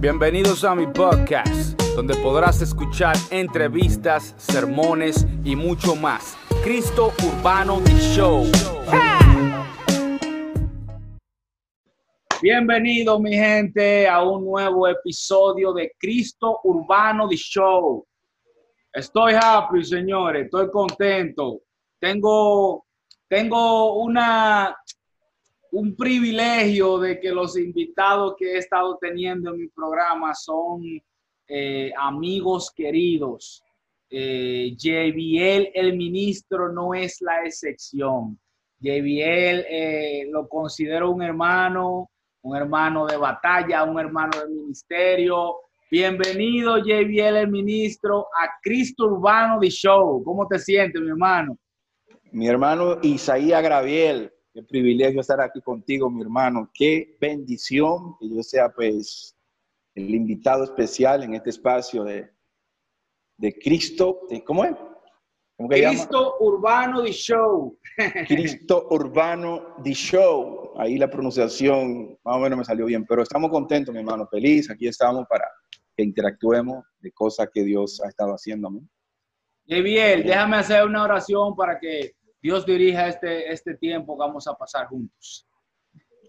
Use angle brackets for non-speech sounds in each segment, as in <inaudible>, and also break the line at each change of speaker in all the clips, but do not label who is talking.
Bienvenidos a mi podcast, donde podrás escuchar entrevistas, sermones y mucho más. Cristo Urbano Show. Bienvenido mi gente a un nuevo episodio de Cristo Urbano The Show. Estoy happy, señores, estoy contento. Tengo, tengo una, un privilegio de que los invitados que he estado teniendo en mi programa son eh, amigos queridos. Eh, el ministro, no es la excepción. JBL eh, lo considero un hermano, un hermano de batalla, un hermano de ministerio. Bienvenido, JBL, el ministro, a Cristo Urbano de Show. ¿Cómo te sientes, mi hermano?
Mi hermano Isaías Graviel, qué privilegio estar aquí contigo, mi hermano. Qué bendición que yo sea, pues, el invitado especial en este espacio de, de Cristo. ¿Cómo es?
¿Cómo Cristo Urbano de Show. <laughs>
Cristo Urbano de Show. Ahí la pronunciación más o menos me salió bien, pero estamos contentos, mi hermano. Feliz. Aquí estamos para que interactuemos de cosas que Dios ha estado haciendo. ¿no?
bien, déjame hacer una oración para que Dios dirija este, este tiempo que vamos a pasar juntos.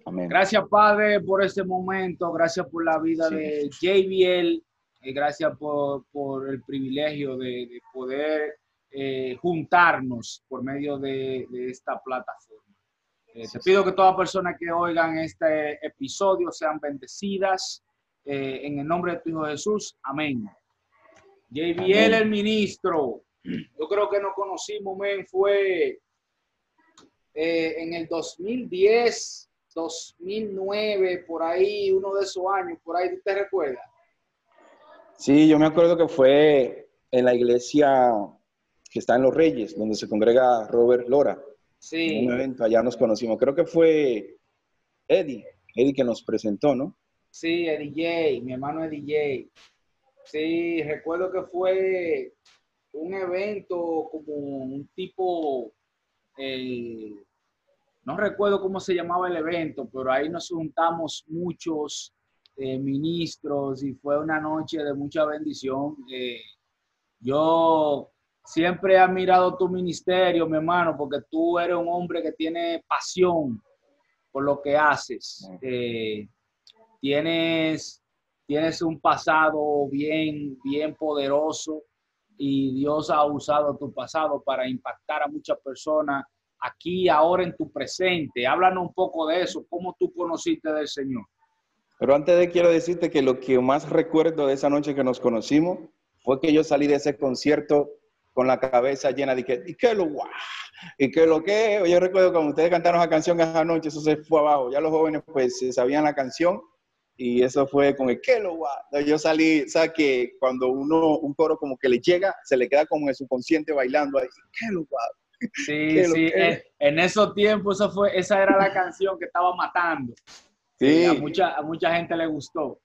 Amén. Gracias, Padre, por este momento. Gracias por la vida de JBL. Y gracias por, por, el privilegio de, poder eh, juntarnos por medio de, de esta plataforma. Eh, te pido que todas personas que oigan este episodio sean bendecidas eh, en el nombre de tu Hijo Jesús. Amén. JBL, el ministro. Yo creo que nos conocimos, men, fue eh, en el 2010, 2009, por ahí, uno de esos años, por ahí, ¿te recuerdas?
Sí, yo me acuerdo que fue en la iglesia que está en Los Reyes, donde se congrega Robert Lora. Sí. En un evento, allá nos conocimos. Creo que fue Eddie, Eddie que nos presentó, ¿no?
Sí, Eddie J, mi hermano Eddie J. Sí, recuerdo que fue un evento como un tipo, eh, no recuerdo cómo se llamaba el evento, pero ahí nos juntamos muchos eh, ministros y fue una noche de mucha bendición. Eh, yo siempre he admirado tu ministerio, mi hermano, porque tú eres un hombre que tiene pasión por lo que haces. tienes, tienes un pasado bien, bien poderoso y Dios ha usado tu pasado para impactar a muchas personas aquí, ahora en tu presente. Háblanos un poco de eso, cómo tú conociste del Señor.
Pero antes de quiero decirte que lo que más recuerdo de esa noche que nos conocimos fue que yo salí de ese concierto con la cabeza llena de que, y que lo guau, y que lo que, yo recuerdo cuando ustedes cantaron la canción esa noche, eso se fue abajo, ya los jóvenes pues sabían la canción y eso fue con el lo Yo salí, sea, que cuando uno, un coro como que le llega, se le queda como en el subconsciente bailando ahí, <laughs> lo
Sí, sí, en, esos tiempos eso fue, esa era la canción que estaba matando. Sí. A mucha, a mucha gente le gustó.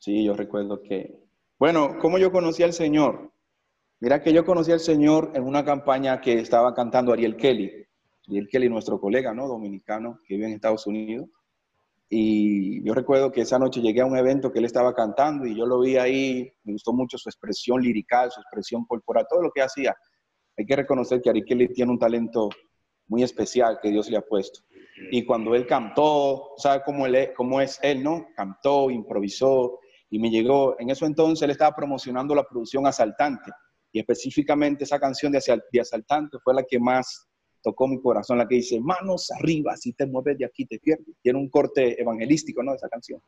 Sí, yo recuerdo que... Bueno, ¿cómo yo conocí al Señor? Mira que yo conocí al Señor en una campaña que estaba cantando Ariel Kelly. Ariel Kelly, nuestro colega, ¿no? Dominicano, que vive en Estados Unidos. Y yo recuerdo que esa noche llegué a un evento que él estaba cantando y yo lo vi ahí, me gustó mucho su expresión lirical, su expresión corporal, todo lo que hacía. Hay que reconocer que Ari Kelly tiene un talento muy especial que Dios le ha puesto. Y cuando él cantó, ¿sabe cómo, es él, no? Cantó, improvisó y me llegó, en eso entonces él estaba promocionando la producción Asaltante y específicamente esa canción de Asaltante fue la que más tocó mi corazón, la que dice, manos arriba, si te mueves de aquí te pierdes. Tiene un corte evangelístico, ¿no? Esa canción.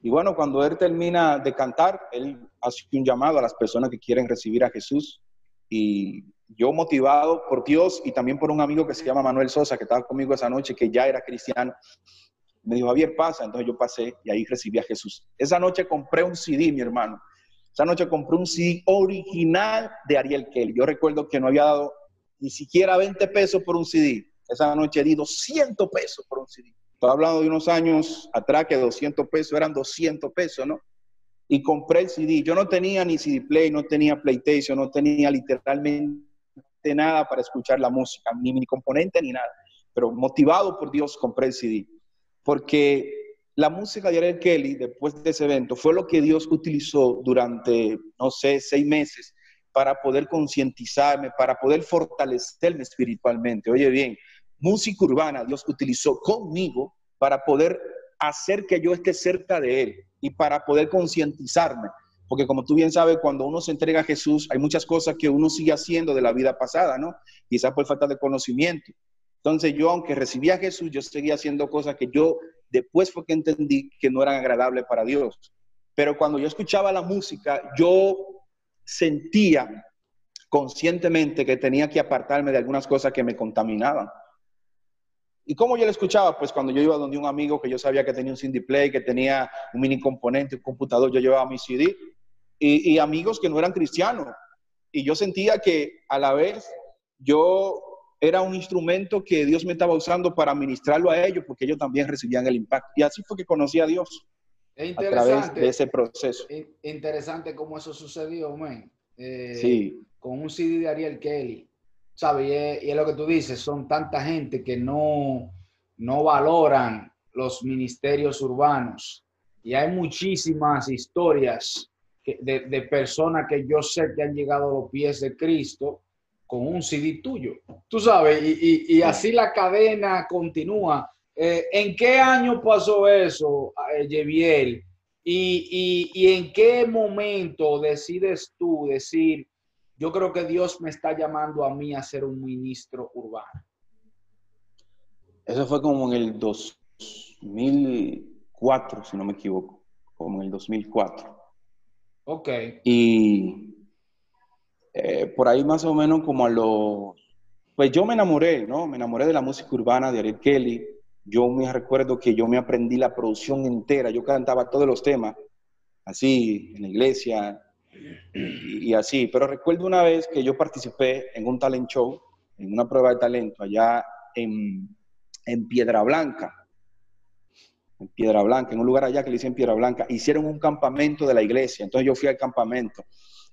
Y bueno, cuando él termina de cantar, él hace un llamado a las personas que quieren recibir a Jesús. Y yo motivado por Dios y también por un amigo que se llama Manuel Sosa, que estaba conmigo esa noche, que ya era cristiano, me dijo, Javier, pasa. Entonces yo pasé y ahí recibí a Jesús. Esa noche compré un CD, mi hermano. Esa noche compré un CD original de Ariel Kelly. Yo recuerdo que no había dado ni siquiera 20 pesos por un CD. Esa noche di 200 pesos por un CD. Estoy hablando de unos años atrás que 200 pesos eran 200 pesos, ¿no? Y compré el CD. Yo no tenía ni CD Play, no tenía PlayStation, no tenía literalmente nada para escuchar la música, ni mi componente ni nada. Pero motivado por Dios compré el CD. Porque la música de Ariel Kelly, después de ese evento, fue lo que Dios utilizó durante, no sé, seis meses para poder concientizarme, para poder fortalecerme espiritualmente. Oye bien, música urbana Dios utilizó conmigo para poder hacer que yo esté cerca de Él y para poder concientizarme. Porque como tú bien sabes, cuando uno se entrega a Jesús, hay muchas cosas que uno sigue haciendo de la vida pasada, ¿no? Quizás por falta de conocimiento. Entonces yo, aunque recibía a Jesús, yo seguía haciendo cosas que yo después fue que entendí que no eran agradables para Dios. Pero cuando yo escuchaba la música, yo sentía conscientemente que tenía que apartarme de algunas cosas que me contaminaban. ¿Y cómo yo la escuchaba? Pues cuando yo iba donde un amigo que yo sabía que tenía un CD play, que tenía un mini componente, un computador, yo llevaba mi CD. Y, y amigos que no eran cristianos. Y yo sentía que a la vez yo era un instrumento que Dios me estaba usando para ministrarlo a ellos, porque ellos también recibían el impacto. Y así fue que conocí a Dios a través de ese proceso.
Interesante cómo eso sucedió, man.
Eh, sí.
Con un CD de Ariel Kelly. ¿Sabes? Y, es, lo que tú dices, son tanta gente que no, no valoran los ministerios urbanos. Y hay muchísimas historias de, de personas que yo sé que han llegado a los pies de Cristo con un CD tuyo. Tú sabes, y, así la cadena continúa. Eh, ¿En qué año pasó eso, eh, ¿Y, y, en qué momento decides tú decir, yo creo que Dios me está llamando a mí a ser un ministro urbano?
Eso fue como en el 2004, si no me equivoco, como en el 2004.
Ok.
Y eh, por ahí más o menos como a los... Pues yo me enamoré, ¿no? Me enamoré de la música urbana de Ariel Kelly. Yo me recuerdo que yo me aprendí la producción entera. Yo cantaba todos los temas, así, en la iglesia y, así. Pero recuerdo una vez que yo participé en un talent show, en una prueba de talento allá en, en Piedra Blanca en Piedra Blanca, en un lugar allá que le dicen Piedra Blanca, hicieron un campamento de la iglesia. Entonces yo fui al campamento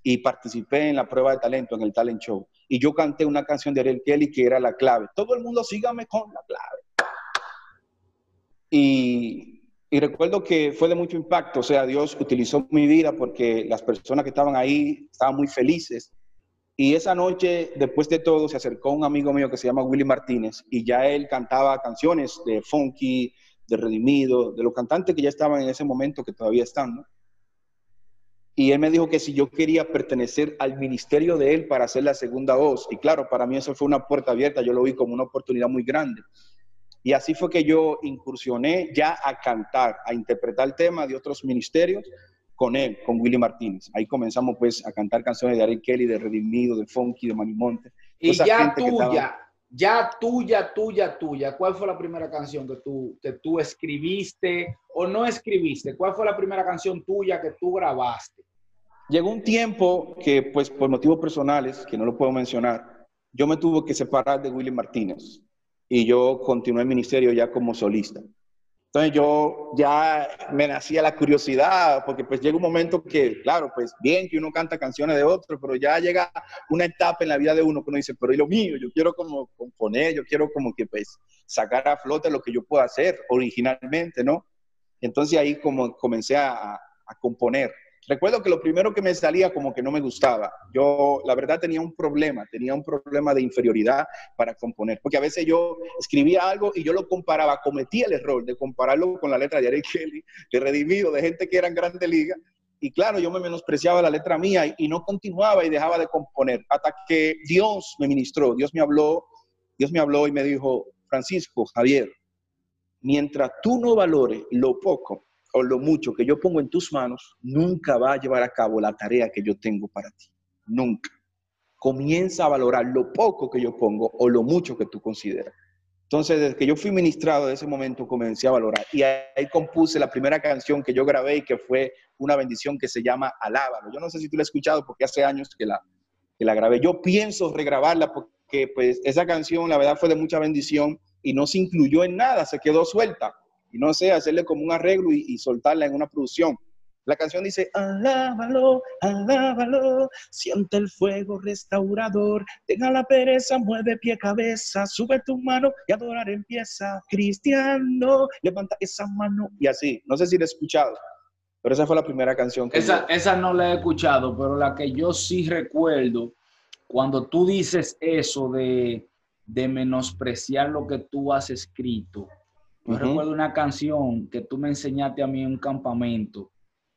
y participé en la prueba de talento, en el talent show. Y yo canté una canción de Ariel Kelly que era la clave. Todo el mundo sígame con la clave. Y, recuerdo que fue de mucho impacto. O sea, Dios utilizó mi vida porque las personas que estaban ahí estaban muy felices. Y esa noche, después de todo, se acercó un amigo mío que se llama Willy Martínez y ya él cantaba canciones de funky, de redimido, de los cantantes que ya estaban en ese momento, que todavía están, ¿no? Y él me dijo que si yo quería pertenecer al ministerio de él para hacer la segunda voz. Y claro, para mí eso fue una puerta abierta, yo lo vi como una oportunidad muy grande. Y así fue que yo incursioné ya a cantar, a interpretar el tema de otros ministerios con él, con Willy Martínez. Ahí comenzamos pues a cantar canciones de Ariel Kelly, de Redimido, de Funky, de Manimonte.
Y ya tuya, ya tuya, tuya, tuya. ¿Cuál fue la primera canción que tú, que tú escribiste o no escribiste? ¿Cuál fue la primera canción tuya que tú grabaste?
Llegó un tiempo que, pues, por motivos personales, que no lo puedo mencionar, yo me tuve que separar de Willy Martínez y yo continué el ministerio ya como solista. Entonces yo ya me nacía la curiosidad, porque pues llega un momento que, claro, pues bien que uno canta canciones de otro, pero ya llega una etapa en la vida de uno que uno dice, pero y lo mío, yo quiero como componer, yo quiero como que pues sacar a flote lo que yo puedo hacer originalmente, ¿no? Entonces ahí como comencé a, a componer. Recuerdo que lo primero que me salía como que no me gustaba. Yo, la verdad, tenía un problema, tenía un problema de inferioridad para componer, porque a veces yo escribía algo y yo lo comparaba, cometía el error de compararlo con la letra de Eric Kelly, de Redimido, de gente que era en Grande Liga, y claro, yo me menospreciaba la letra mía y, no continuaba y dejaba de componer, hasta que Dios me ministró, Dios me habló, Dios me habló y me dijo, Francisco, Javier, mientras tú no valores lo poco o lo mucho que yo pongo en tus manos, nunca va a llevar a cabo la tarea que yo tengo para ti. Nunca. Comienza a valorar lo poco que yo pongo o lo mucho que tú consideras. Entonces, desde que yo fui ministrado de ese momento, comencé a valorar. Y ahí compuse la primera canción que yo grabé y que fue una bendición que se llama Alábalo. Yo no sé si tú la has escuchado porque hace años que la, que la grabé. Yo pienso regrabarla porque pues esa canción, la verdad, fue de mucha bendición y no se incluyó en nada, se quedó suelta y no sé, hacerle como un arreglo y, soltarla en una producción. La canción dice, alábalo, alábalo, siente el fuego restaurador, deja la pereza, mueve pie, cabeza, sube tu mano y adorar empieza. Cristiano, levanta esa mano y así. No sé si lo he escuchado, pero esa fue la primera canción que...
Esa, esa no la he escuchado, pero la que yo sí recuerdo, cuando tú dices eso de, de menospreciar lo que tú has escrito, yo recuerdo una canción que tú me enseñaste a mí en un campamento,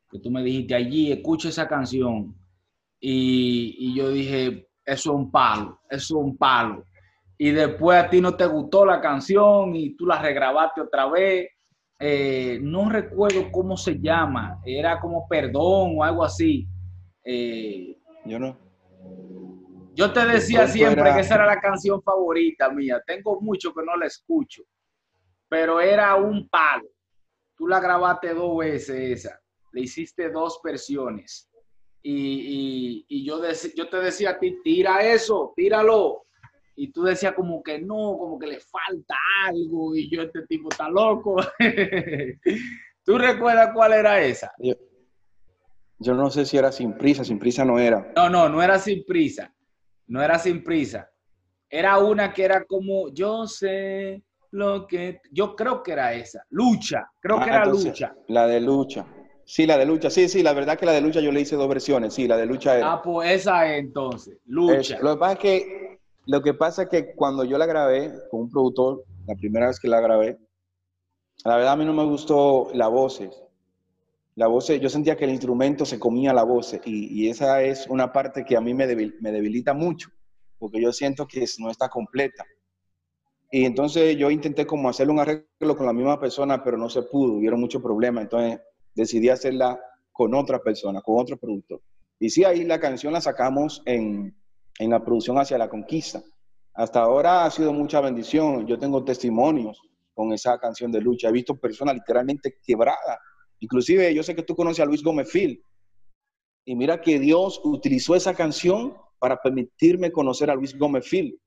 que tú me dijiste allí, escucha esa canción. Y, yo dije, eso es un palo, eso es un palo. Y después a ti no te gustó la canción y tú la regrabaste otra vez. Eh, no recuerdo cómo se llama, era como perdón o algo así.
Eh, yo no.
Yo te decía siempre que esa era la canción favorita mía. Tengo mucho que no la escucho, pero era un palo. Tú la grabaste dos veces esa le hiciste dos versiones. Y, yo, yo te decía a ti, tira eso, tíralo. Y tú decías como que no, como que le falta algo. Y yo, este tipo está loco. <laughs> ¿Tú recuerdas cuál era esa?
Yo, yo no sé si era sin prisa, sin prisa no era.
No, no, no era sin prisa. No era sin prisa. Era una que era como, yo sé lo que, yo creo que era esa, lucha, creo que ah, era lucha.
La de lucha. Sí, la de lucha. Sí, sí, la verdad que la de lucha yo le hice dos versiones. Sí, la de lucha era.
Ah, pues esa es entonces, lucha.
lo que pasa es que lo que pasa es que cuando yo la grabé con un productor, la primera vez que la grabé, la verdad a mí no me gustó la voz. La voz, yo sentía que el instrumento se comía la voz y, esa es una parte que a mí me, me debilita mucho, porque yo siento que no está completa. Y entonces yo intenté como hacerle un arreglo con la misma persona, pero no se pudo, hubieron muchos problemas. Entonces decidí hacerla con otra persona, con otro productor. Y sí, ahí la canción la sacamos en, en la producción hacia la conquista. Hasta ahora ha sido mucha bendición. Yo tengo testimonios con esa canción de lucha. He visto personas literalmente quebradas. Inclusive yo sé que tú conoces a Luis Gómez Phil. Y mira que Dios utilizó esa canción para permitirme conocer a Luis Gómez Phil.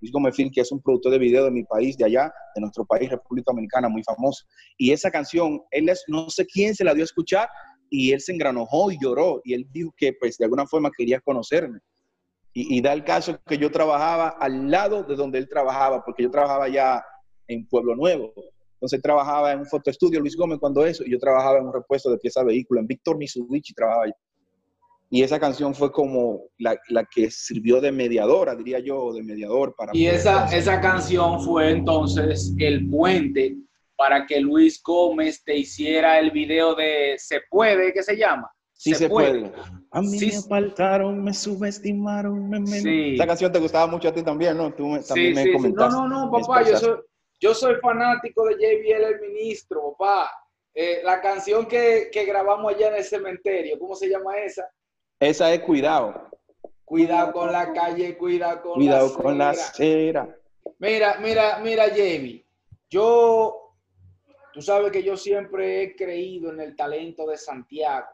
Luis Gómez Phil, que es un productor de video de mi país, de allá, de nuestro país, República Dominicana, muy famoso. Y esa canción, él no sé quién se la dio a escuchar, y él se engranojó y lloró, y él dijo que, pues, de alguna forma quería conocerme. Y, da el caso que yo trabajaba al lado de donde él trabajaba, porque yo trabajaba ya en Pueblo Nuevo. Entonces trabajaba en un fotoestudio, Luis Gómez, cuando eso, y yo trabajaba en un repuesto de pieza de vehículo, en Víctor Mitsubishi trabajaba yo. Y esa canción fue como la, que sirvió de mediadora, diría yo, de mediador para...
Y esa, esa canción fue entonces el puente para que Luis Gómez te hiciera el video de Se puede, ¿qué se llama?
Sí se, puede. A mí me faltaron, me subestimaron, me, Sí. Esa canción te gustaba mucho a ti también, ¿no? Tú también me comentaste.
No, no, no, papá, yo soy, yo soy fanático de JBL el ministro, papá. Eh, la canción que, que grabamos allá en el cementerio, ¿cómo se llama esa?
Esa es cuidado.
Cuidado con la calle, cuidado con
cuidado la con la acera.
Mira, mira, mira, Jamie. Yo, tú sabes que yo siempre he creído en el talento de Santiago.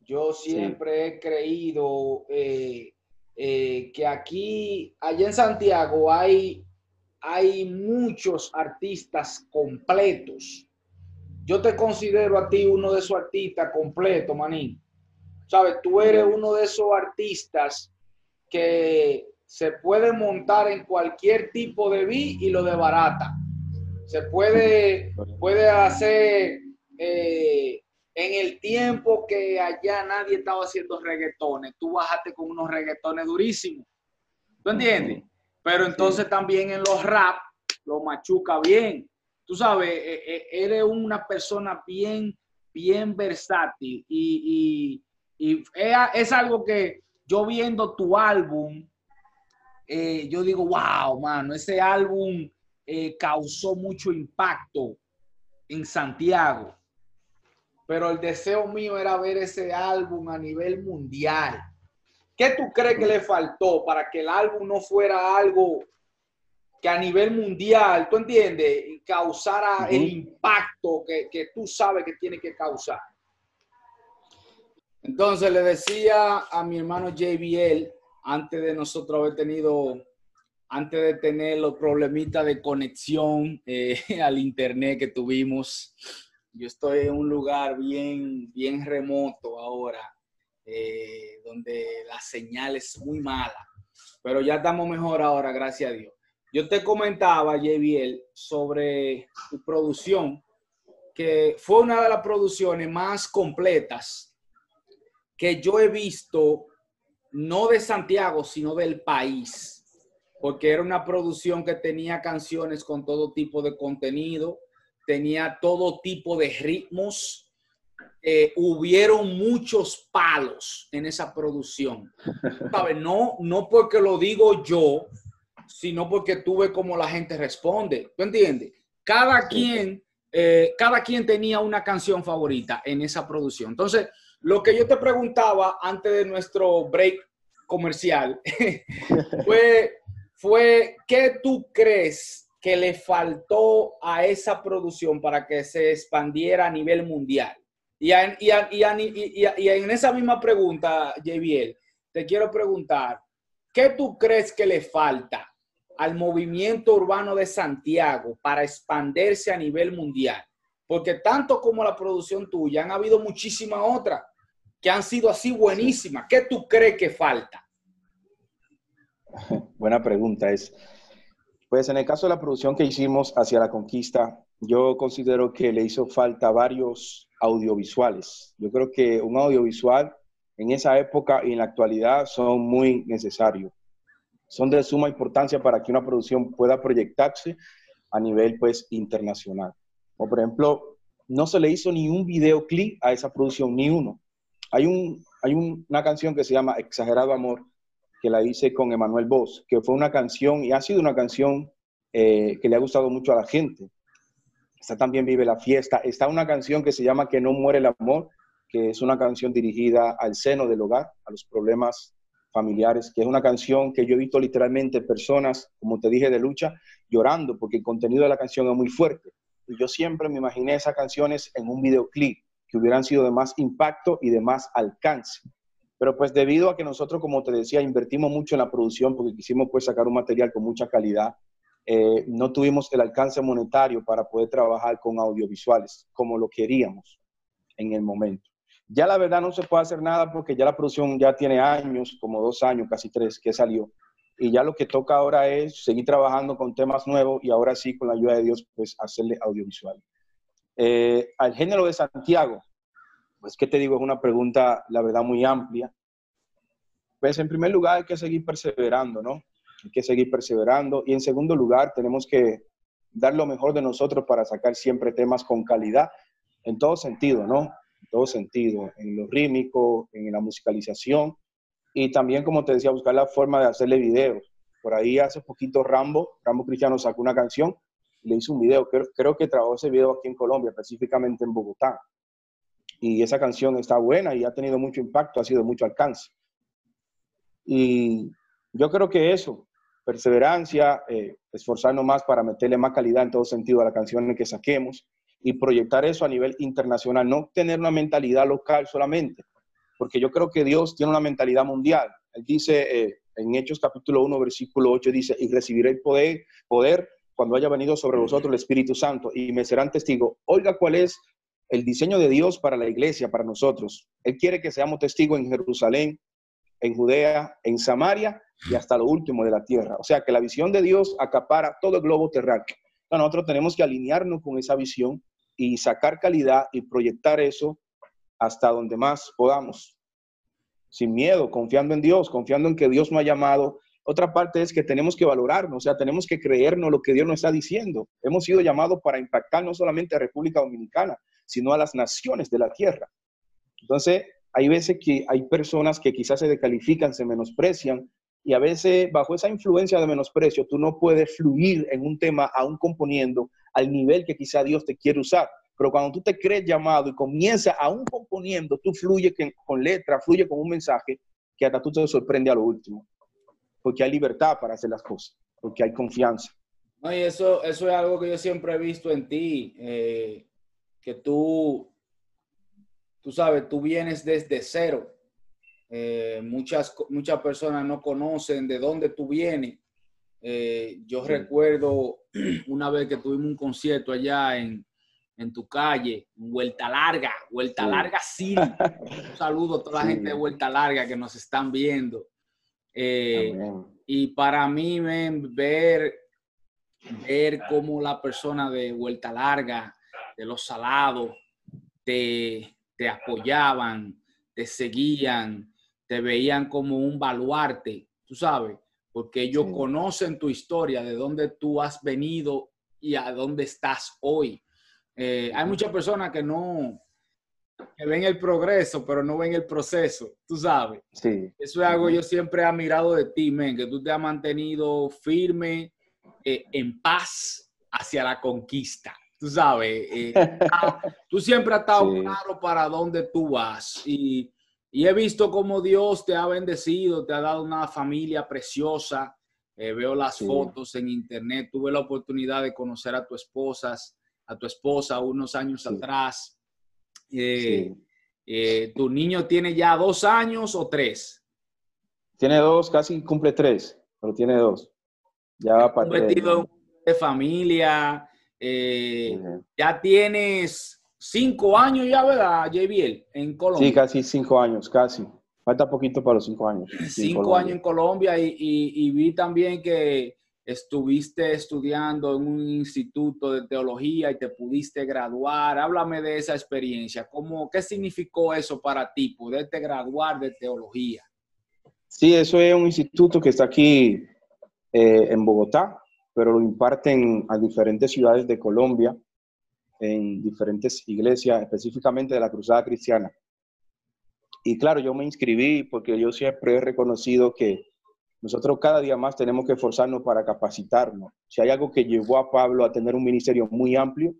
Yo siempre he creído eh, eh, que aquí, allá en Santiago, hay, hay muchos artistas completos. Yo te considero a ti uno de esos artistas completos, manín. ¿Sabes? Tú eres uno de esos artistas que se puede montar en cualquier tipo de beat y lo de barata. Se puede, puede hacer eh, en el tiempo que allá nadie estaba haciendo reggaetones. Tú bajaste con unos reggaetones durísimos. ¿Tú entiendes? Pero entonces también en los rap lo machuca bien. Tú sabes, e, e, eres una persona bien, bien versátil y, y es, algo que yo viendo tu álbum, eh, yo digo, wow, mano, ese álbum eh, causó mucho impacto en Santiago. Pero el deseo mío era ver ese álbum a nivel mundial. ¿Qué tú crees que le faltó para que el álbum no fuera algo que a nivel mundial, tú entiendes, causara el impacto que, que tú sabes que tiene que causar? Entonces le decía a mi hermano JBL, antes de nosotros haber tenido, antes de tener los problemitas de conexión eh, <laughs> al internet que tuvimos, Yo estoy en un lugar bien, bien remoto ahora, eh, donde la señal es muy mala, pero ya estamos mejor ahora, gracias a Dios. Yo te comentaba, Jeviel, sobre tu producción, que fue una de las producciones más completas que yo he visto, no de Santiago, sino del país, porque era una producción que tenía canciones con todo tipo de contenido, tenía todo tipo de ritmos, eh, hubieron muchos palos en esa producción. <laughs> No, no porque lo digo yo, sino porque tuve como la gente responde. ¿Tú entiendes? Cada quien, eh, cada quien tenía una canción favorita en esa producción. Entonces, lo que yo te preguntaba antes de nuestro break comercial <laughs> fue, fue, ¿qué tú crees que le faltó a esa producción para que se expandiera a nivel mundial? Y, en esa misma pregunta, Javier, te quiero preguntar, ¿qué tú crees que le falta al movimiento urbano de Santiago para expandirse a nivel mundial? Porque tanto como la producción tuya, han habido muchísimas otras que han sido así buenísimas. ¿Qué tú crees que falta? <laughs>
Buena pregunta es, pues en el caso de la producción que hicimos hacia la conquista, yo considero que le hizo falta varios audiovisuales. Yo creo que un audiovisual en esa época y en la actualidad son muy necesarios. Son de suma importancia para que una producción pueda proyectarse a nivel pues internacional. Por ejemplo, no se le hizo ni un videoclip a esa producción, ni uno. Hay, un, hay una canción que se llama Exagerado Amor, que la hice con Emanuel Bosch, que fue una canción y ha sido una canción eh, que le ha gustado mucho a la gente. Está también Vive la Fiesta. Está una canción que se llama Que no muere el amor, que es una canción dirigida al seno del hogar, a los problemas familiares, que es una canción que yo he visto literalmente personas, como te dije, de lucha, llorando, porque el contenido de la canción es muy fuerte. Y yo siempre me imaginé esas canciones en un videoclip que hubieran sido de más impacto y de más alcance. Pero pues debido a que nosotros, como te decía, invertimos mucho en la producción porque quisimos pues sacar un material con mucha calidad, eh, no tuvimos el alcance monetario para poder trabajar con audiovisuales como lo queríamos en el momento. Ya la verdad no se puede hacer nada porque ya la producción ya tiene años, como dos años, casi tres, que salió. Y ya lo que toca ahora es seguir trabajando con temas nuevos y ahora sí, con la ayuda de Dios, pues hacerle audiovisual. Eh, al género de Santiago, pues, ¿qué te digo? Es una pregunta, la verdad, muy amplia. Pues, en primer lugar, hay que seguir perseverando, ¿no? Hay que seguir perseverando. Y en segundo lugar, tenemos que dar lo mejor de nosotros para sacar siempre temas con calidad, en todo sentido, ¿no? En todo sentido, en lo rítmico, en la musicalización y también, como te decía, buscar la forma de hacerle videos. Por ahí hace poquito Rambo, Rambo Cristiano sacó una canción le hizo un video, creo, creo que trabajó ese video aquí en Colombia, específicamente en Bogotá. Y esa canción está buena y ha tenido mucho impacto, ha sido mucho alcance. Y yo creo que eso, perseverancia, eh, esforzarnos más para meterle más calidad en todo sentido a la canción que saquemos y proyectar eso a nivel internacional, no tener una mentalidad local solamente, porque yo creo que Dios tiene una mentalidad mundial. Él dice eh, en Hechos capítulo 1, versículo 8, dice, y recibiré el poder, poder cuando haya venido sobre vosotros el Espíritu Santo y me serán testigos. Oiga cuál es el diseño de Dios para la iglesia, para nosotros. Él quiere que seamos testigos en Jerusalén, en Judea, en Samaria y hasta lo último de la tierra. O sea que la visión de Dios acapara todo el globo terráqueo. nosotros tenemos que alinearnos con esa visión y sacar calidad y proyectar eso hasta donde más podamos. Sin miedo, confiando en Dios, confiando en que Dios nos ha llamado otra parte es que tenemos que valorarnos, o sea, tenemos que creernos lo que Dios nos está diciendo. Hemos sido llamados para impactar no solamente a República Dominicana, sino a las naciones de la tierra. Entonces, hay veces que hay personas que quizás se descalifican, se menosprecian, y a veces bajo esa influencia de menosprecio, tú no puedes fluir en un tema aún componiendo al nivel que quizá Dios te quiere usar. Pero cuando tú te crees llamado y comienzas aún componiendo, tú fluye con letra, fluye con un mensaje que hasta tú te sorprende a lo último porque hay libertad para hacer las cosas, porque hay confianza.
No, y eso, eso es algo que yo siempre he visto en ti, eh, que tú, tú sabes, tú vienes desde cero. Eh, muchas, muchas personas no conocen de dónde tú vienes. Eh, yo recuerdo <clears throat> una vez que tuvimos un concierto allá en, en tu calle, Vuelta Larga, Vuelta Larga sí. <laughs> Un saludo a toda la gente de Vuelta Larga que nos están viendo. Eh, y para mí, ver, ver cómo la persona de Vuelta Larga, de los salados, te, te apoyaban, te seguían, te veían como un baluarte, tú sabes, porque ellos conocen tu historia, de dónde tú has venido y a dónde estás hoy. Eh, hay muchas personas que no, que ven el progreso, pero no ven el proceso, tú sabes. Sí. Eso es algo que yo siempre he admirado de ti, men, que tú te has mantenido firme, eh, en paz hacia la conquista. Tú sabes, eh, <laughs> ah, tú siempre has estado claro para dónde tú vas y, y, he visto cómo Dios te ha bendecido, te ha dado una familia preciosa. Eh, veo las fotos en internet, tuve la oportunidad de conocer a tu esposa, a tu esposa unos años atrás. Eh, ¿Tu niño tiene ya dos años o tres?
Tiene dos, casi cumple tres, pero tiene dos.
Ya va para de familia, eh, ya tienes cinco años ya, ¿verdad, JBL? En Colombia.
Sí, casi cinco años, casi. Falta poquito para los cinco años.
Cinco años en Colombia y, vi también que estuviste estudiando en un instituto de teología y te pudiste graduar. Háblame de esa experiencia. ¿Cómo, ¿Qué significó eso para ti, poderte graduar de teología?
Sí, eso es un instituto que está aquí eh, en Bogotá pero lo imparten a diferentes ciudades de Colombia, en diferentes iglesias, específicamente de la Cruzada Cristiana. Y claro, yo me inscribí porque yo siempre he reconocido que nosotros cada día más tenemos que esforzarnos para capacitarnos. Si hay algo que llevó a Pablo a tener un ministerio muy amplio,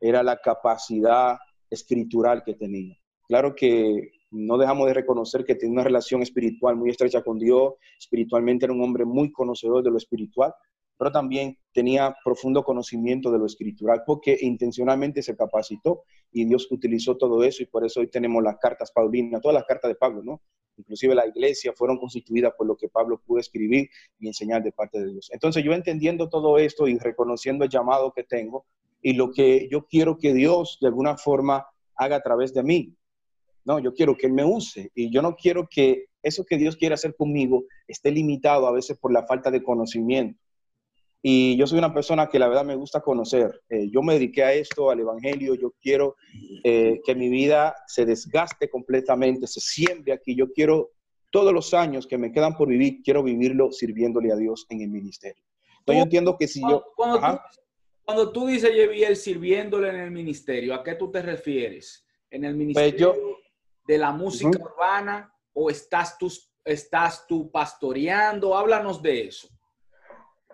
era la capacidad escritural que tenía. Claro que no dejamos de reconocer que tiene una relación espiritual muy estrecha con Dios, espiritualmente era un hombre muy conocedor de lo espiritual, pero también tenía profundo conocimiento de lo escritural porque intencionalmente se capacitó y Dios utilizó todo eso y por eso hoy tenemos las cartas paulinas, todas las cartas de Pablo, ¿no? Inclusive la iglesia fueron constituidas por lo que Pablo pudo escribir y enseñar de parte de Dios. Entonces yo entendiendo todo esto y reconociendo el llamado que tengo y lo que yo quiero que Dios de alguna forma haga a través de mí, no, yo quiero que Él me use y yo no quiero que eso que Dios quiere hacer conmigo esté limitado a veces por la falta de conocimiento y yo soy una persona que la verdad me gusta conocer. Eh, yo me dediqué a esto, al Evangelio. Yo quiero eh, que mi vida se desgaste completamente, se siembre aquí. Yo quiero todos los años que me quedan por vivir, quiero vivirlo sirviéndole a Dios en el ministerio. Entonces yo entiendo que si yo...
Cuando, tú, cuando tú dices, Yeviel, sirviéndole en el ministerio, ¿a qué tú te refieres? ¿En el pues ministerio de la música urbana o estás tú, estás tú pastoreando? Háblanos de eso.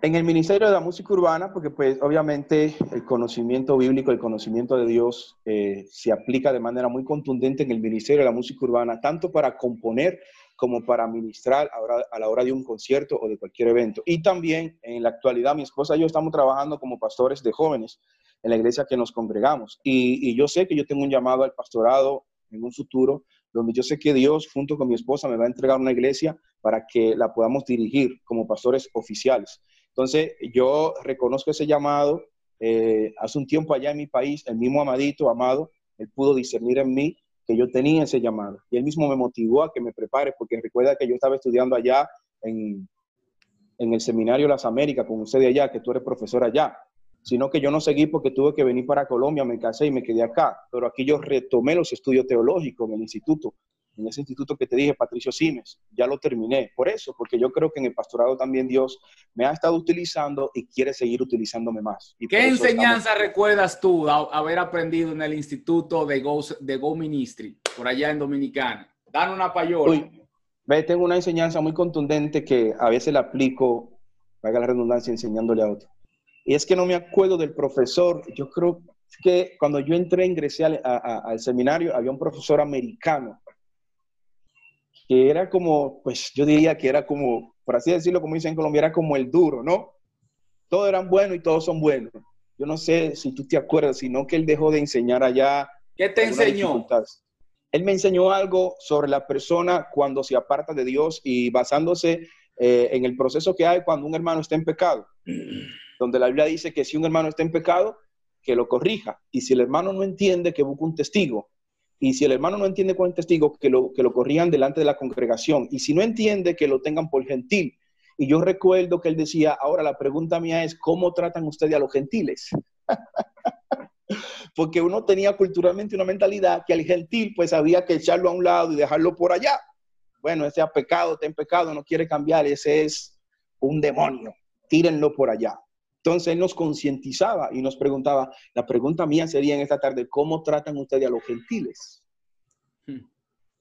En el Ministerio de la Música Urbana, porque pues obviamente el conocimiento bíblico, el conocimiento de Dios eh, se aplica de manera muy contundente en el Ministerio de la Música Urbana, tanto para componer como para ministrar a, la hora de un concierto o de cualquier evento. Y también en la actualidad mi esposa y yo estamos trabajando como pastores de jóvenes en la iglesia que nos congregamos. Y, y yo sé que yo tengo un llamado al pastorado en un futuro donde yo sé que Dios junto con mi esposa me va a entregar una iglesia para que la podamos dirigir como pastores oficiales. Entonces, yo reconozco ese llamado. Eh, hace un tiempo allá en mi país, el mismo Amadito, Amado, él pudo discernir en mí que yo tenía ese llamado. Y él mismo me motivó a que me prepare, porque recuerda que yo estaba estudiando allá en, en el Seminario Las Américas, con usted de allá, que tú eres profesor allá. Sino que yo no seguí porque tuve que venir para Colombia, me casé y me quedé acá. Pero aquí yo retomé los estudios teológicos en el instituto en ese instituto que te dije, Patricio Simes, ya lo terminé. Por eso, porque yo creo que en el pastorado también Dios me ha estado utilizando y quiere seguir utilizándome más.
¿Qué enseñanza recuerdas tú haber aprendido en el instituto de Go, de Go Ministry, por allá en Dominicana? Dan una payola.
ve, tengo una enseñanza muy contundente que a veces la aplico, valga la redundancia, enseñándole a otro. Y es que no me acuerdo del profesor, yo creo que cuando yo entré, ingresé al seminario, había un profesor americano que era como, pues yo diría que era como, por así decirlo, como dicen en Colombia, era como el duro, ¿no? Todos eran buenos y todos son buenos. Yo no sé si tú te acuerdas, sino que él dejó de enseñar allá.
¿Qué te enseñó?
Él me enseñó algo sobre la persona cuando se aparta de Dios y basándose eh, en el proceso que hay cuando un hermano está en pecado. <clears throat> Donde la Biblia dice que si un hermano está en pecado, que lo corrija. Y si el hermano no entiende, que busque un testigo. Y si el hermano no entiende con el testigo, que lo, que lo corrijan delante de la congregación. Y si no entiende, que lo tengan por gentil. Y yo recuerdo que él decía, ahora la pregunta mía es, ¿cómo tratan ustedes a los gentiles? <laughs> Porque uno tenía culturalmente una mentalidad que al gentil pues había que echarlo a un lado y dejarlo por allá. Bueno, ese ha pecado, está en pecado, no quiere cambiar, ese es un demonio, tírenlo por allá. Entonces él nos concientizaba y nos preguntaba, la pregunta mía sería en esta tarde, ¿cómo tratan ustedes a los gentiles? Hmm.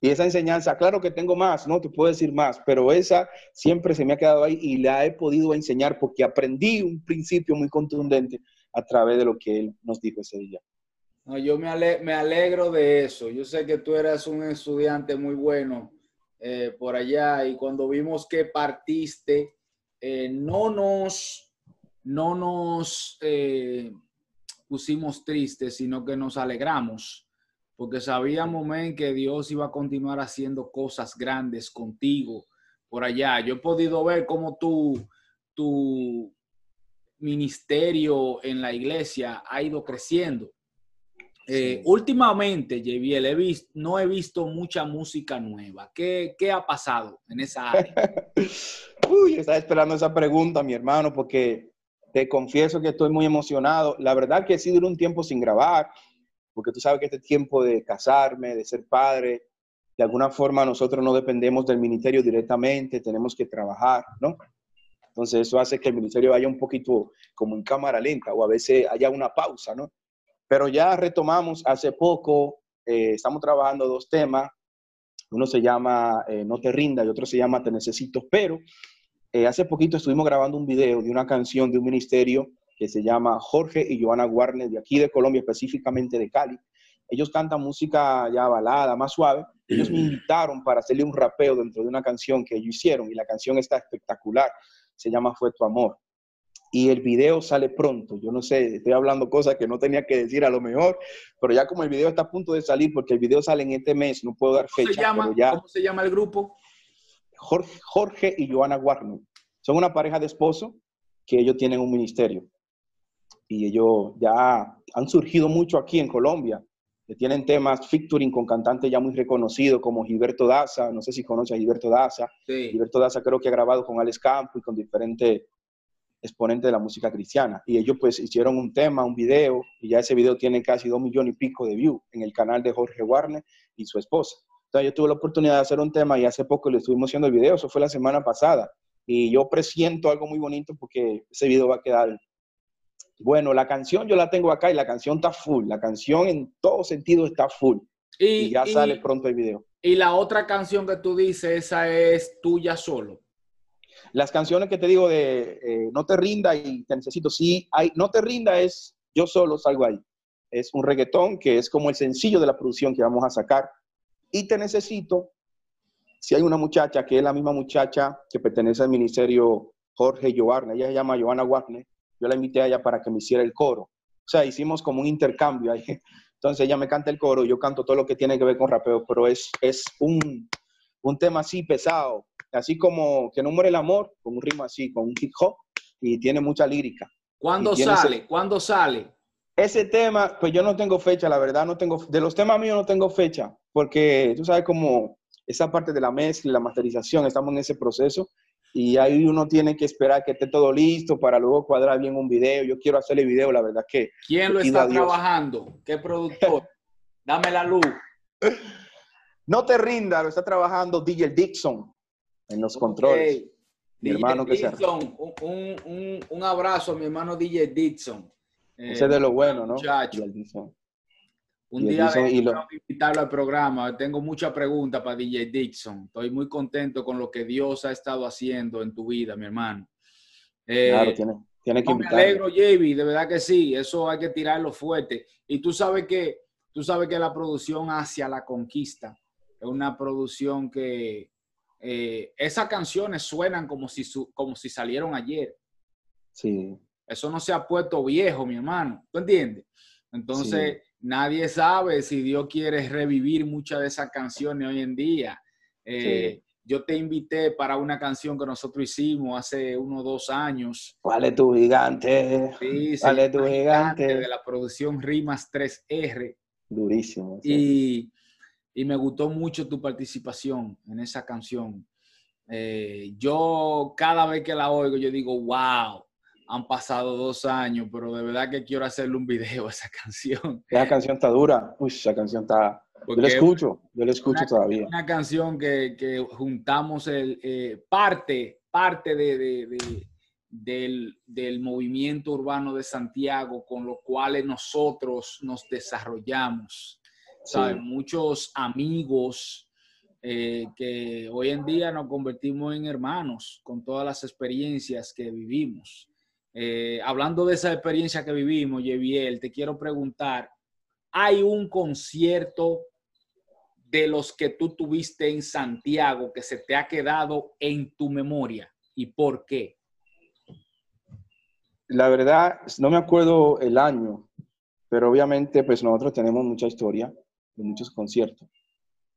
Y esa enseñanza, claro que tengo más, no te puedo decir más, pero esa siempre se me ha quedado ahí y la he podido enseñar porque aprendí un principio muy contundente a través de lo que él nos dijo ese día.
No, yo me, me alegro de eso. Yo sé que tú eras un estudiante muy bueno eh, por allá y cuando vimos que partiste, eh, no nos no nos eh, pusimos tristes, sino que nos alegramos, porque sabíamos, men, que Dios iba a continuar haciendo cosas grandes contigo por allá. Yo he podido ver cómo tu, tu ministerio en la iglesia ha ido creciendo. Eh, últimamente, JBL, he visto, no he visto mucha música nueva. ¿Qué, ¿Qué, ha pasado en esa área? <laughs>
Uy, estaba esperando esa pregunta, mi hermano, porque te confieso que estoy muy emocionado. La verdad que he sido un tiempo sin grabar, porque tú sabes que este tiempo de casarme, de ser padre, de alguna forma nosotros no dependemos del ministerio directamente, tenemos que trabajar, ¿no? Entonces eso hace que el ministerio vaya un poquito como en cámara lenta o a veces haya una pausa, ¿no? Pero ya retomamos hace poco, eh, estamos trabajando dos temas, uno se llama eh, No te rinda y otro se llama Te necesito, pero eh, hace poquito estuvimos grabando un video de una canción de un ministerio que se llama Jorge y Joana Warner, de aquí de Colombia, específicamente de Cali. Ellos cantan música ya balada, más suave. Ellos me invitaron para hacerle un rapeo dentro de una canción que ellos hicieron y la canción está espectacular. Se llama Fue tu amor. Y el video sale pronto. Yo no sé, estoy hablando cosas que no tenía que decir a lo mejor, pero ya como el video está a punto de salir, porque el video sale en este mes, no puedo dar fecha.
Se llama, ¿Cómo se llama el grupo?
Jorge, y Joana Warner. Son una pareja de esposos que ellos tienen un ministerio. Y ellos ya han surgido mucho aquí en Colombia. Que tienen temas featuring con cantantes ya muy reconocidos como Gilberto Daza. No sé si conoce a Gilberto Daza. Gilberto Daza creo que ha grabado con Alex Campo y con diferentes exponentes de la música cristiana. Y ellos pues hicieron un tema, un video, y ya ese video tiene casi dos millones y pico de views en el canal de Jorge Warner y su esposa. Entonces yo tuve la oportunidad de hacer un tema y hace poco le estuvimos haciendo el video, eso fue la semana pasada. Y yo presiento algo muy bonito porque ese video va a quedar bueno. La canción yo la tengo acá y la canción está full. La canción en todo sentido está full. Y, ya sale pronto el video.
Y la otra canción que tú dices, esa es tuya solo.
Las canciones que te digo de eh, No te rinda y Te necesito, sí, hay, No te rinda es yo solo salgo ahí. Es un reggaetón que es como el sencillo de la producción que vamos a sacar y te necesito, si hay una muchacha que es la misma muchacha que pertenece al ministerio Jorge Joarne, ella se llama Joana Warner, yo la invité a ella para que me hiciera el coro. O sea, hicimos como un intercambio ahí. <laughs> Entonces ella me canta el coro, yo canto todo lo que tiene que ver con rapeo, pero es, es un, un tema así pesado, así como que no muere el amor, con un ritmo así, con un hip hop, y tiene mucha lírica.
¿Cuándo sale? ¿Cuándo sale?
Ese tema, pues yo no tengo fecha, la verdad, no tengo, de los temas míos no tengo fecha, porque tú sabes cómo esa parte de la mezcla y la masterización, estamos en ese proceso y ahí uno tiene que esperar que esté todo listo para luego cuadrar bien un video. Yo quiero hacerle video, la verdad que...
¿Quién lo está trabajando? ¿Qué productor? <laughs> Dame la luz.
No te rinda, lo está trabajando DJ Dixon en los controles.
Mi hermano que Dixon, un, un, un, abrazo a mi hermano DJ Dixon.
Ese es de lo bueno, ¿no?
Un día de invitarlo al programa. Tengo muchas preguntas para DJ Dixon. Estoy muy contento con lo que Dios ha estado haciendo en tu vida, mi hermano.
Eh, claro, tiene, tiene que invitarlo.
Me alegro, Javi, de verdad que sí. Eso hay que tirarlo fuerte. Y tú sabes que, tú sabes que la producción hacia la conquista es una producción que eh, esas canciones suenan como si, como si salieron ayer.
Sí.
Eso no se ha puesto viejo, mi hermano. ¿Tú entiendes? Entonces, nadie sabe si Dios quiere revivir muchas de esas canciones hoy en día. Eh, yo te invité para una canción que nosotros hicimos hace unos dos años.
¿Cuál es tu gigante?
Sí,
¿Cuál es tu gigante?
De la producción Rimas 3R.
Durísimo.
Y, y, me gustó mucho tu participación en esa canción. Eh, yo cada vez que la oigo, yo digo, wow, han pasado dos años, pero de verdad que quiero hacerle un video a esa canción.
Esa canción está dura. Uy, esa canción está... yo la escucho, yo la escucho todavía.
Una canción que, que juntamos el, eh, parte, parte de, de, del, del, movimiento urbano de Santiago con los cuales nosotros nos desarrollamos. Muchos amigos eh, que hoy en día nos convertimos en hermanos con todas las experiencias que vivimos. Eh, hablando de esa experiencia que vivimos, Yeviel, te quiero preguntar, ¿hay un concierto de los que tú tuviste en Santiago que se te ha quedado en tu memoria y por qué?
La verdad, no me acuerdo el año, pero obviamente pues nosotros tenemos mucha historia de muchos conciertos.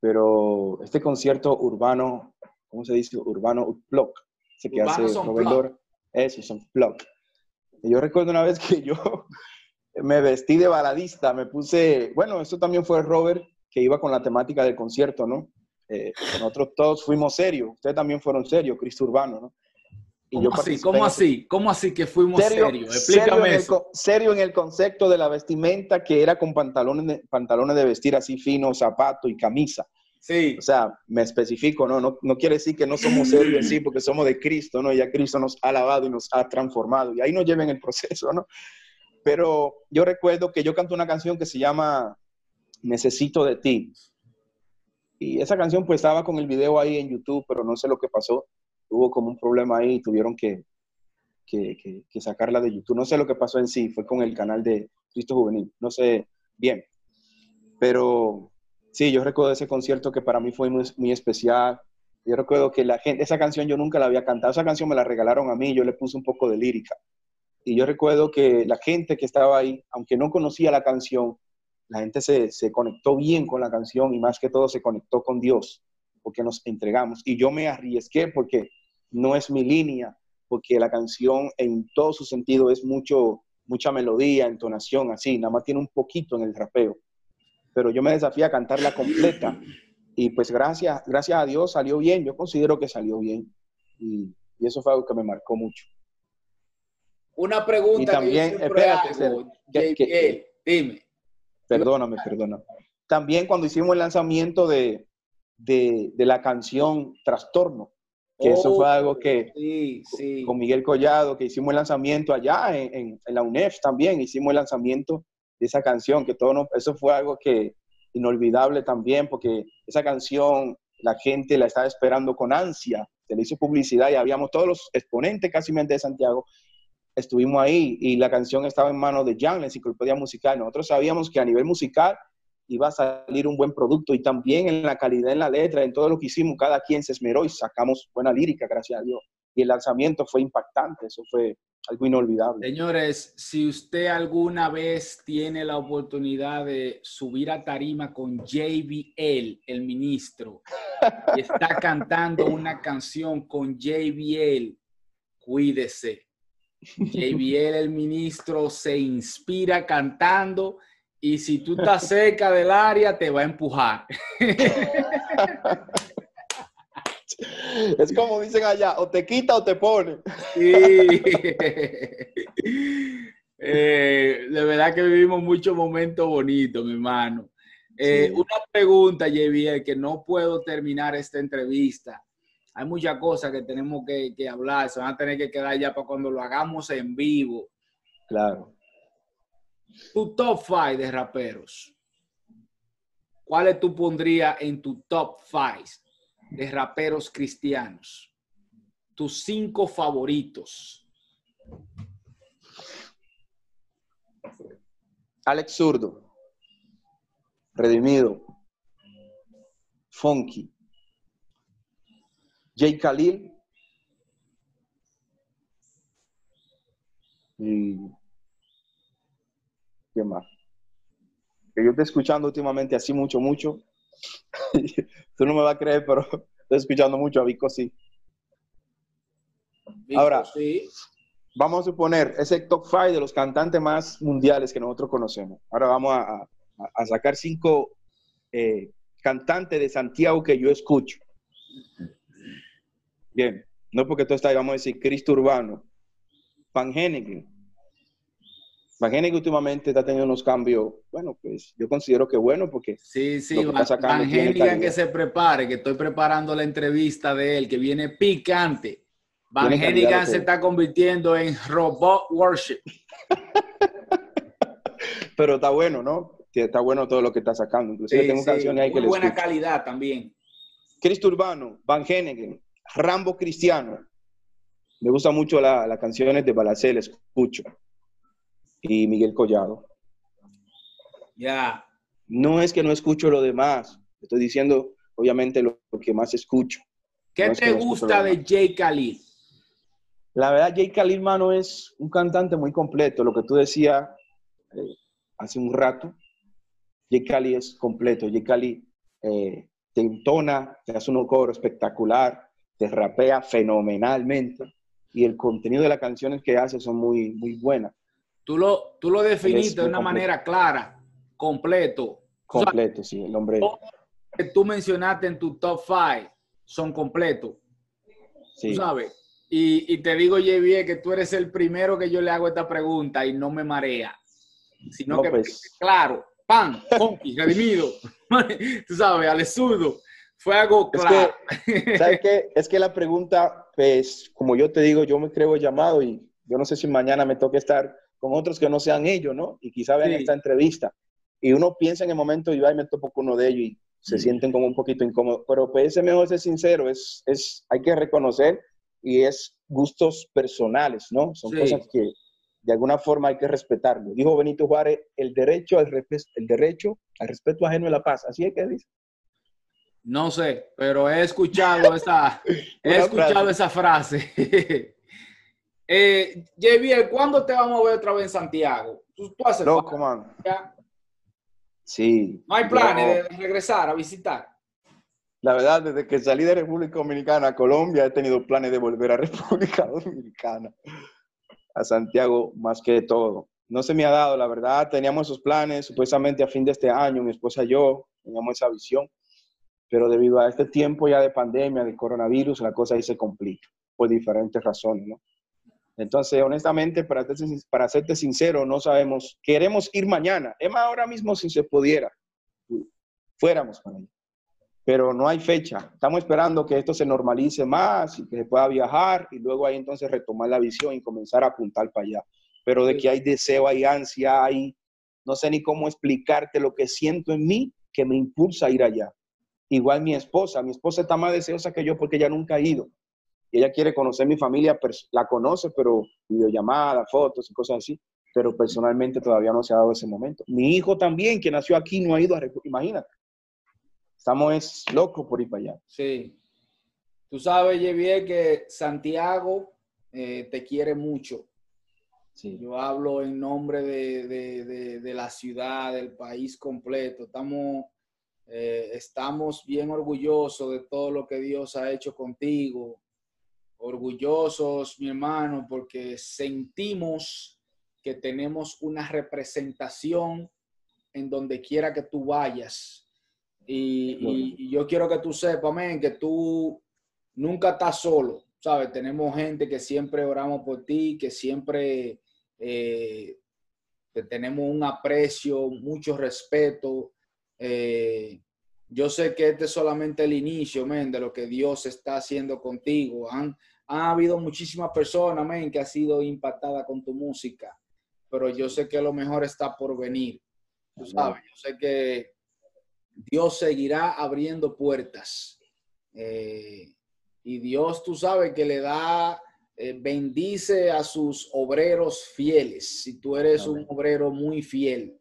Pero este concierto urbano, ¿cómo se dice? Urbano Block, se que hace proveedor. Eso, son Block yo recuerdo una vez <laughs> que yo me vestí de baladista, me puse, bueno, eso también fue Robert, que iba con la temática del concierto, ¿no? Eh, nosotros todos fuimos serios, ustedes también fueron serios, Cristo Urbano, ¿no?
Y ¿Cómo, así? ¿Cómo así? ¿Cómo así que fuimos serios? Explícame
serio serio en el concepto de la vestimenta que era con pantalones de, pantalones de vestir así finos, zapato y camisa.
Sí.
O sea, me especifico, ¿no? ¿no? No quiere decir que no somos serios sí, porque somos de Cristo, ¿no? Ya Cristo nos ha lavado y nos ha transformado. Y ahí nos lleven el proceso, ¿no? Pero yo recuerdo que yo canto una canción que se llama Necesito de ti. Y esa canción pues estaba con el video ahí en YouTube, pero no sé lo que pasó. Hubo como un problema ahí y tuvieron que, que, que sacarla de YouTube. No sé lo que pasó en sí, fue con el canal de Cristo Juvenil. No sé bien. Pero sí, yo recuerdo ese concierto que para mí fue muy, especial. Yo recuerdo que la gente, esa canción yo nunca la había cantado, esa canción me la regalaron a mí, yo le puse un poco de lírica. Y yo recuerdo que la gente que estaba ahí, aunque no conocía la canción, la gente se, se conectó bien con la canción y más que todo se conectó con Dios, porque nos entregamos. Y yo me arriesgué porque no es mi línea, porque la canción en todo su sentido es mucho, mucha melodía, entonación, así, nada más tiene un poquito en el rapeo pero yo me desafié a cantarla completa. Y pues gracias, gracias a Dios salió bien, yo considero que salió bien. Y, eso fue algo que me marcó mucho.
Una pregunta
también, espérate, dime. Perdóname, perdóname. También cuando hicimos el lanzamiento de, de, la canción Trastorno, que eso fue algo que
sí, sí.
con Miguel Collado, que hicimos el lanzamiento allá en, en la UNEF también, hicimos el lanzamiento de esa canción, que todo no, eso fue algo que inolvidable también, porque esa canción la gente la estaba esperando con ansia, se le hizo publicidad y habíamos todos los exponentes casi de Santiago, estuvimos ahí y la canción estaba en manos de Jan, la enciclopedia musical. Nosotros sabíamos que a nivel musical iba a salir un buen producto y también en la calidad en la letra, en todo lo que hicimos, cada quien se esmeró y sacamos buena lírica, gracias a Dios. Y el lanzamiento fue impactante, eso fue algo inolvidable.
Señores, si usted alguna vez tiene la oportunidad de subir a tarima con JBL, el ministro, y está <laughs> cantando una canción con JBL, cuídese. JBL, el ministro, se inspira cantando y si tú estás cerca del área, te va a empujar. <laughs> <laughs>
Es como dicen allá, o te quita o te pone.
Sí. <laughs> Eh, de verdad que vivimos muchos momentos bonitos, mi hermano. Eh, una pregunta, Javier, que no puedo terminar esta entrevista. Hay muchas cosas que tenemos que, que hablar, se van a tener que quedar ya para cuando lo hagamos en vivo.
Claro.
Tu top five de raperos. ¿Cuáles tú pondrías en tu top five? De raperos cristianos. Tus cinco favoritos.
Alex Zurdo. Redimido. Funky. Jay Khalil. Y. ¿Qué más? Que yo estoy escuchando últimamente así mucho, mucho. <laughs> Tú no me vas a creer, pero <laughs> Estoy escuchando mucho a Vico, sí. Ahora, sí. vamos a suponer ese top 5 de los cantantes más mundiales que nosotros conocemos. Ahora vamos a, sacar cinco eh, cantantes de Santiago que yo escucho. Bien, no porque tú estás ahí, vamos a decir Cristo Urbano, Van Hennigan. Van Hennigan últimamente está teniendo unos cambios, bueno, pues yo considero que bueno porque...
Sí, sí, Van, que se prepare, que estoy preparando la entrevista de él, que viene picante. Van Hennigan se está convirtiendo en robot worship. <laughs>
Pero está bueno, ¿no? Está bueno todo lo que está sacando. Inclusive tengo canciones ahí que
Muy buena calidad también.
Cristo Urbano, Van Hennigan, Rambo Cristiano. Me gustan mucho las canciones de Balacel, escucho. Y Miguel Collado.
Ya.
No es que no escucho lo demás. Estoy diciendo, obviamente, lo, que más escucho.
¿Qué te gusta de Jay Khalil?
La verdad, Jay Khalil, mano, es un cantante muy completo. Lo que tú decías eh, hace un rato, Jay Khalil es completo. Jay Khalil eh, te entona, te hace un coro espectacular, te rapea fenomenalmente y el contenido de las canciones que hace son muy, muy buenas.
Tú lo, tú lo definiste de una manera clara, completo.
Completo, sí, el hombre.
Que tú mencionaste en tu top five son completos. Sí. Tú sabes. Y, y, te digo, JB, que tú eres el primero que yo le hago esta pregunta y no me marea. Sino que, pues. claro, pan, conqui, redimido. <laughs> tú sabes, al zurdo. Fue algo claro.
Es que, <laughs> ¿sabes qué? Es que la pregunta, pues, como yo te digo, yo me creo llamado y yo no sé si mañana me toque estar con otros que no sean ellos, ¿no? Y quizá vean esta entrevista. Y uno piensa en el momento, y va y me topo con uno de ellos y se sienten como un poquito incómodos. Pero pues es mejor ser sincero, es, es, hay que reconocer y es gustos personales, ¿no? Son cosas que de alguna forma hay que respetarlo. Dijo Benito Juárez, el derecho al, el derecho al respeto ajeno de la paz. Así es que dice.
No sé, pero he escuchado esa, he <laughs> escuchado esa frase. <laughs> eh, JB, ¿cuándo te vamos a ver otra vez en Santiago?
Tú, haces Loco, man. Sí.
¿No hay planes de regresar a visitar?
La verdad, desde que salí de República Dominicana a Colombia, he tenido planes de volver a <laughs> República Dominicana, a Santiago más que todo. No se me ha dado, la verdad, teníamos esos planes, supuestamente a fin de este año, mi esposa y yo teníamos esa visión, pero debido a este tiempo ya de pandemia, de coronavirus, la cosa ahí se complica, por diferentes razones, ¿no? Entonces, honestamente, para, para serte sincero, no sabemos, queremos ir mañana, es más, ahora mismo si se pudiera, fuéramos para allá pero no hay fecha. Estamos esperando que esto se normalice más y que se pueda viajar y luego ahí entonces retomar la visión y comenzar a apuntar para allá. Pero de que hay deseo, hay ansia, hay, no sé ni cómo explicarte lo que siento en mí que me impulsa a ir allá. Igual mi esposa, mi esposa está más deseosa que yo porque ella nunca ha ido. Y ella quiere conocer mi familia, la conoce, pero videollamada, fotos y cosas así. Pero personalmente todavía no se ha dado ese momento. Mi hijo también, que nació aquí, no ha ido a Imagínate. Estamos locos por ir para allá.
Sí. Tú sabes, Javier, que Santiago eh, te quiere mucho. Sí. Yo hablo en nombre de, la ciudad, del país completo. Estamos, eh, estamos bien orgullosos de todo lo que Dios ha hecho contigo. Orgullosos, mi hermano, porque sentimos que tenemos una representación en donde quiera que tú vayas y, yo quiero que tú sepas, men, que tú nunca estás solo, ¿sabes? Tenemos gente que siempre oramos por ti, que siempre eh, te tenemos un aprecio, mucho respeto. Eh, yo sé que este es solamente el inicio, men, de lo que Dios está haciendo contigo. Han, ha habido muchísimas personas, men, que ha sido impactada con tu música, pero yo sé que lo mejor está por venir. Tú sabes, yo sé que Dios seguirá abriendo puertas. Eh, y Dios, tú sabes que le da, eh, bendice a sus obreros fieles. Si tú eres un obrero muy fiel,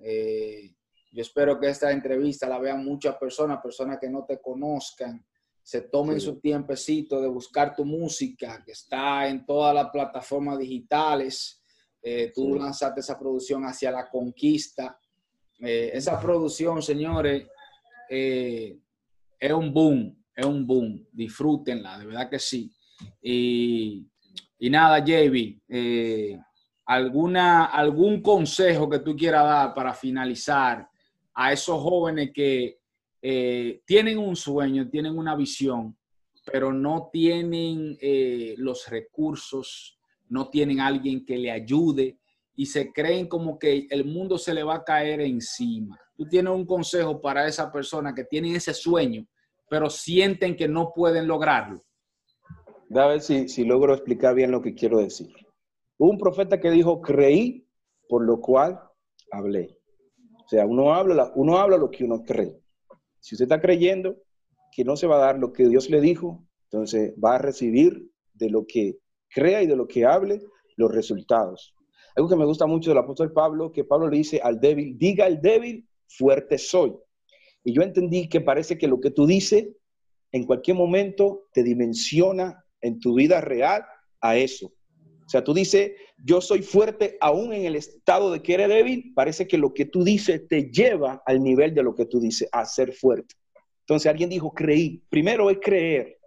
eh, yo espero que esta entrevista la vean muchas personas, personas que no te conozcan, se tomen su tiempecito de buscar tu música, que está en todas las plataformas digitales. tú lanzaste esa producción hacia la conquista. Eh, esa producción, señores, eh, es un boom, es un boom. Disfrútenla, de verdad que sí. Y, nada, JB, eh, alguna, algún consejo que tú quieras dar para finalizar a esos jóvenes que eh, tienen un sueño, tienen una visión, pero no tienen eh, los recursos, no tienen alguien que le ayude y se creen como que el mundo se le va a caer encima. Tú tienes un consejo para esa persona que tiene ese sueño, pero sienten que no pueden lograrlo.
A ver si, si logro explicar bien lo que quiero decir. un profeta que dijo, creí, por lo cual hablé. Sea, uno habla, uno habla lo que uno cree. Si usted está creyendo que no se va a dar lo que Dios le dijo, entonces va a recibir de lo que crea y de lo que hable los resultados. Algo que me gusta mucho del apóstol Pablo, que Pablo le dice al débil, diga al débil, fuerte soy. Y yo entendí que parece que lo que tú dices en cualquier momento te dimensiona en tu vida real a eso. Sea, tú dices, yo soy fuerte aún en el estado de que eres débil, parece que lo que tú dices te lleva al nivel de lo que tú dices, a ser fuerte. Entonces alguien dijo, creí. Primero es creer.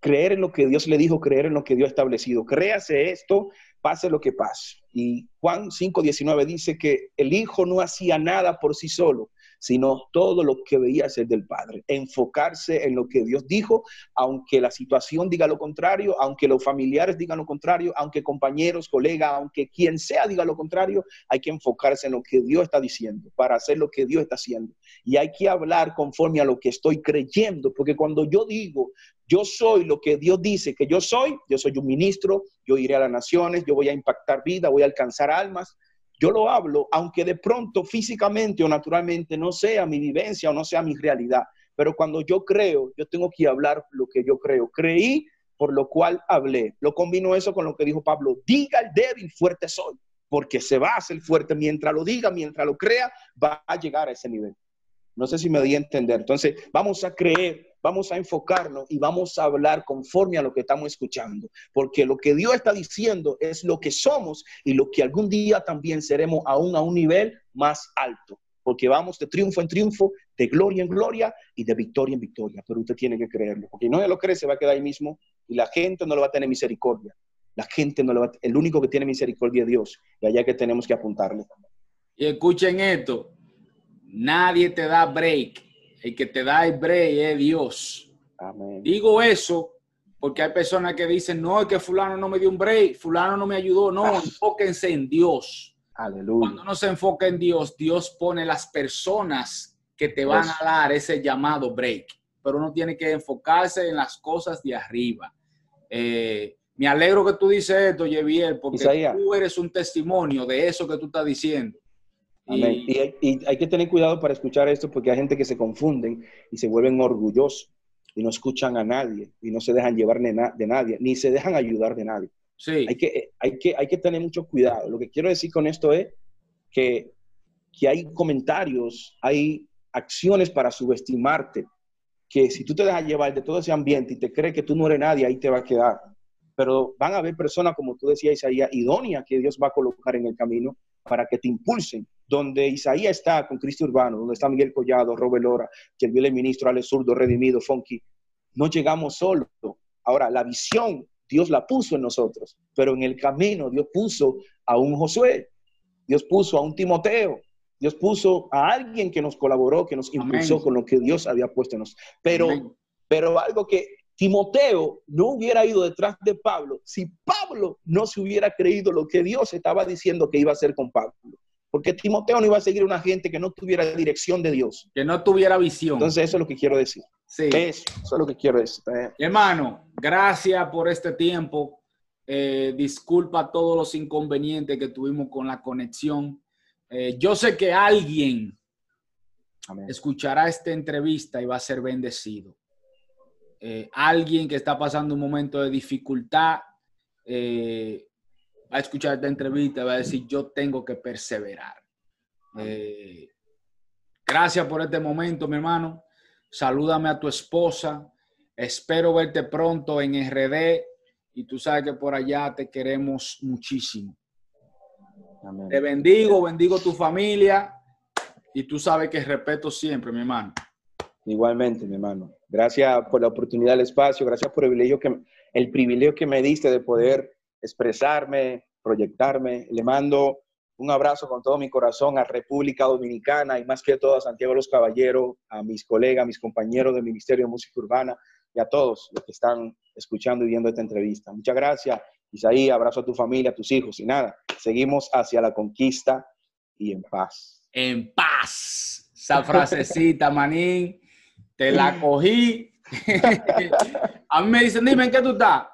Creer en lo que Dios le dijo, creer en lo que Dios ha establecido. Créase esto, pase lo que pase. Y Juan 5:19 dice que el Hijo no hacía nada por sí solo, sino todo lo que veía ser del Padre. Enfocarse en lo que Dios dijo, aunque la situación diga lo contrario, aunque los familiares digan lo contrario, aunque compañeros, colegas, aunque quien sea diga lo contrario, hay que enfocarse en lo que Dios está diciendo para hacer lo que Dios está haciendo. Y hay que hablar conforme a lo que estoy creyendo, porque cuando yo digo, yo soy lo que Dios dice que yo soy, yo soy un ministro, yo iré a las naciones, yo voy a impactar vida, voy a alcanzar almas, yo lo hablo, aunque de pronto físicamente o naturalmente no sea mi vivencia o no sea mi realidad. Pero cuando yo creo, yo tengo que hablar lo que yo creo. Creí, por lo cual hablé. Lo combino eso con lo que dijo Pablo. Diga el débil, fuerte soy. Porque se va a hacer fuerte. Mientras lo diga, mientras lo crea, va a llegar a ese nivel. No sé si me di a entender. Entonces, vamos a creer, vamos a enfocarnos y vamos a hablar conforme a lo que estamos escuchando. Porque lo que Dios está diciendo es lo que somos y lo que algún día también seremos aún a un nivel más alto. Porque vamos de triunfo en triunfo, de gloria en gloria y de victoria en victoria. Pero usted tiene que creerlo. Porque no lo cree, se va a quedar ahí mismo y la gente no le va a tener misericordia. La gente no le va a... El único que tiene misericordia es Dios. Y allá que tenemos que apuntarle.
Y escuchen esto Nadie te da break. El que te da el break es Dios. Digo eso porque hay personas que dicen, no, es que fulano no me dio un break, fulano no me ayudó. No, ah. enfóquense en Dios. Aleluya. Cuando uno se enfoca en Dios, Dios pone las personas que te van a dar ese llamado break. Pero uno tiene que enfocarse en las cosas de arriba. Eh, me alegro que tú dices esto, Yeviel, porque tú eres un testimonio de eso que tú estás diciendo.
Y, hay, que tener cuidado para escuchar esto porque hay gente que se confunden y se vuelven orgullosos y no escuchan a nadie y no se dejan llevar de, nadie, ni se dejan ayudar de nadie. Sí. Hay que, hay, que, hay que tener mucho cuidado. Lo que quiero decir con esto es que, que hay comentarios, hay acciones para subestimarte, que si tú te dejas llevar de todo ese ambiente y te crees que tú no eres nadie, ahí te va a quedar. Pero van a haber personas, como tú decías, Isaías, idóneas que Dios va a colocar en el camino para que te impulsen. Donde Isaías está con Cristo Urbano, donde está Miguel Collado, Robert Lora, que el ministro Ale Zurdo, Redimido, Funky, no llegamos solo. Ahora, la visión Dios la puso en nosotros, pero en el camino Dios puso a un Josué, Dios puso a un Timoteo, Dios puso a alguien que nos colaboró, que nos impulsó con lo que Dios había puesto en nosotros. Pero, pero algo que Timoteo no hubiera ido detrás de Pablo si Pablo no se hubiera creído lo que Dios estaba diciendo que iba a hacer con Pablo. Porque Timoteo no iba a seguir una gente que no tuviera dirección de Dios.
Que no tuviera visión.
Entonces eso es lo que quiero decir. Sí. Eso, es lo que quiero decir.
Hermano, gracias por este tiempo. Eh, disculpa todos los inconvenientes que tuvimos con la conexión. Eh, yo sé que alguien escuchará esta entrevista y va a ser bendecido. Eh, alguien que está pasando un momento de dificultad eh, va a escuchar esta entrevista va a decir, yo tengo que perseverar. Eh, gracias por este momento, mi hermano. Salúdame a tu esposa. Espero verte pronto en RD y tú sabes que por allá te queremos muchísimo. Te bendigo, bendigo tu familia y tú sabes que respeto siempre, mi hermano.
Igualmente, mi hermano. Gracias por la oportunidad del espacio, gracias por el privilegio que, el privilegio que me diste de poder expresarme, proyectarme. Le mando un abrazo con todo mi corazón a República Dominicana y más que todo a Santiago los Caballeros, a mis colegas, a mis compañeros del Ministerio de Música Urbana y a todos los que están escuchando y viendo esta entrevista. Muchas gracias, Isaí, abrazo a tu familia, a tus hijos y nada, seguimos hacia la conquista y en paz.
En paz. Esa frasecita, <laughs> manín, te la cogí. <laughs> a mí me dicen, dime, ¿en qué tú estás?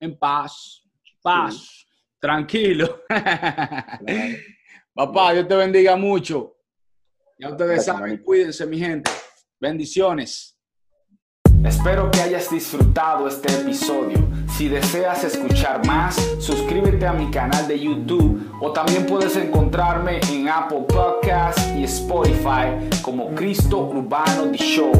En paz, paz, tranquilo. <laughs> Papá, Dios te bendiga mucho. Ya ustedes saben, cuídense, mi gente. Bendiciones. Espero que hayas disfrutado este episodio. Si deseas escuchar más, suscríbete a mi canal de YouTube o también puedes encontrarme en Apple Podcasts y Spotify como Cristo Urbano The Show.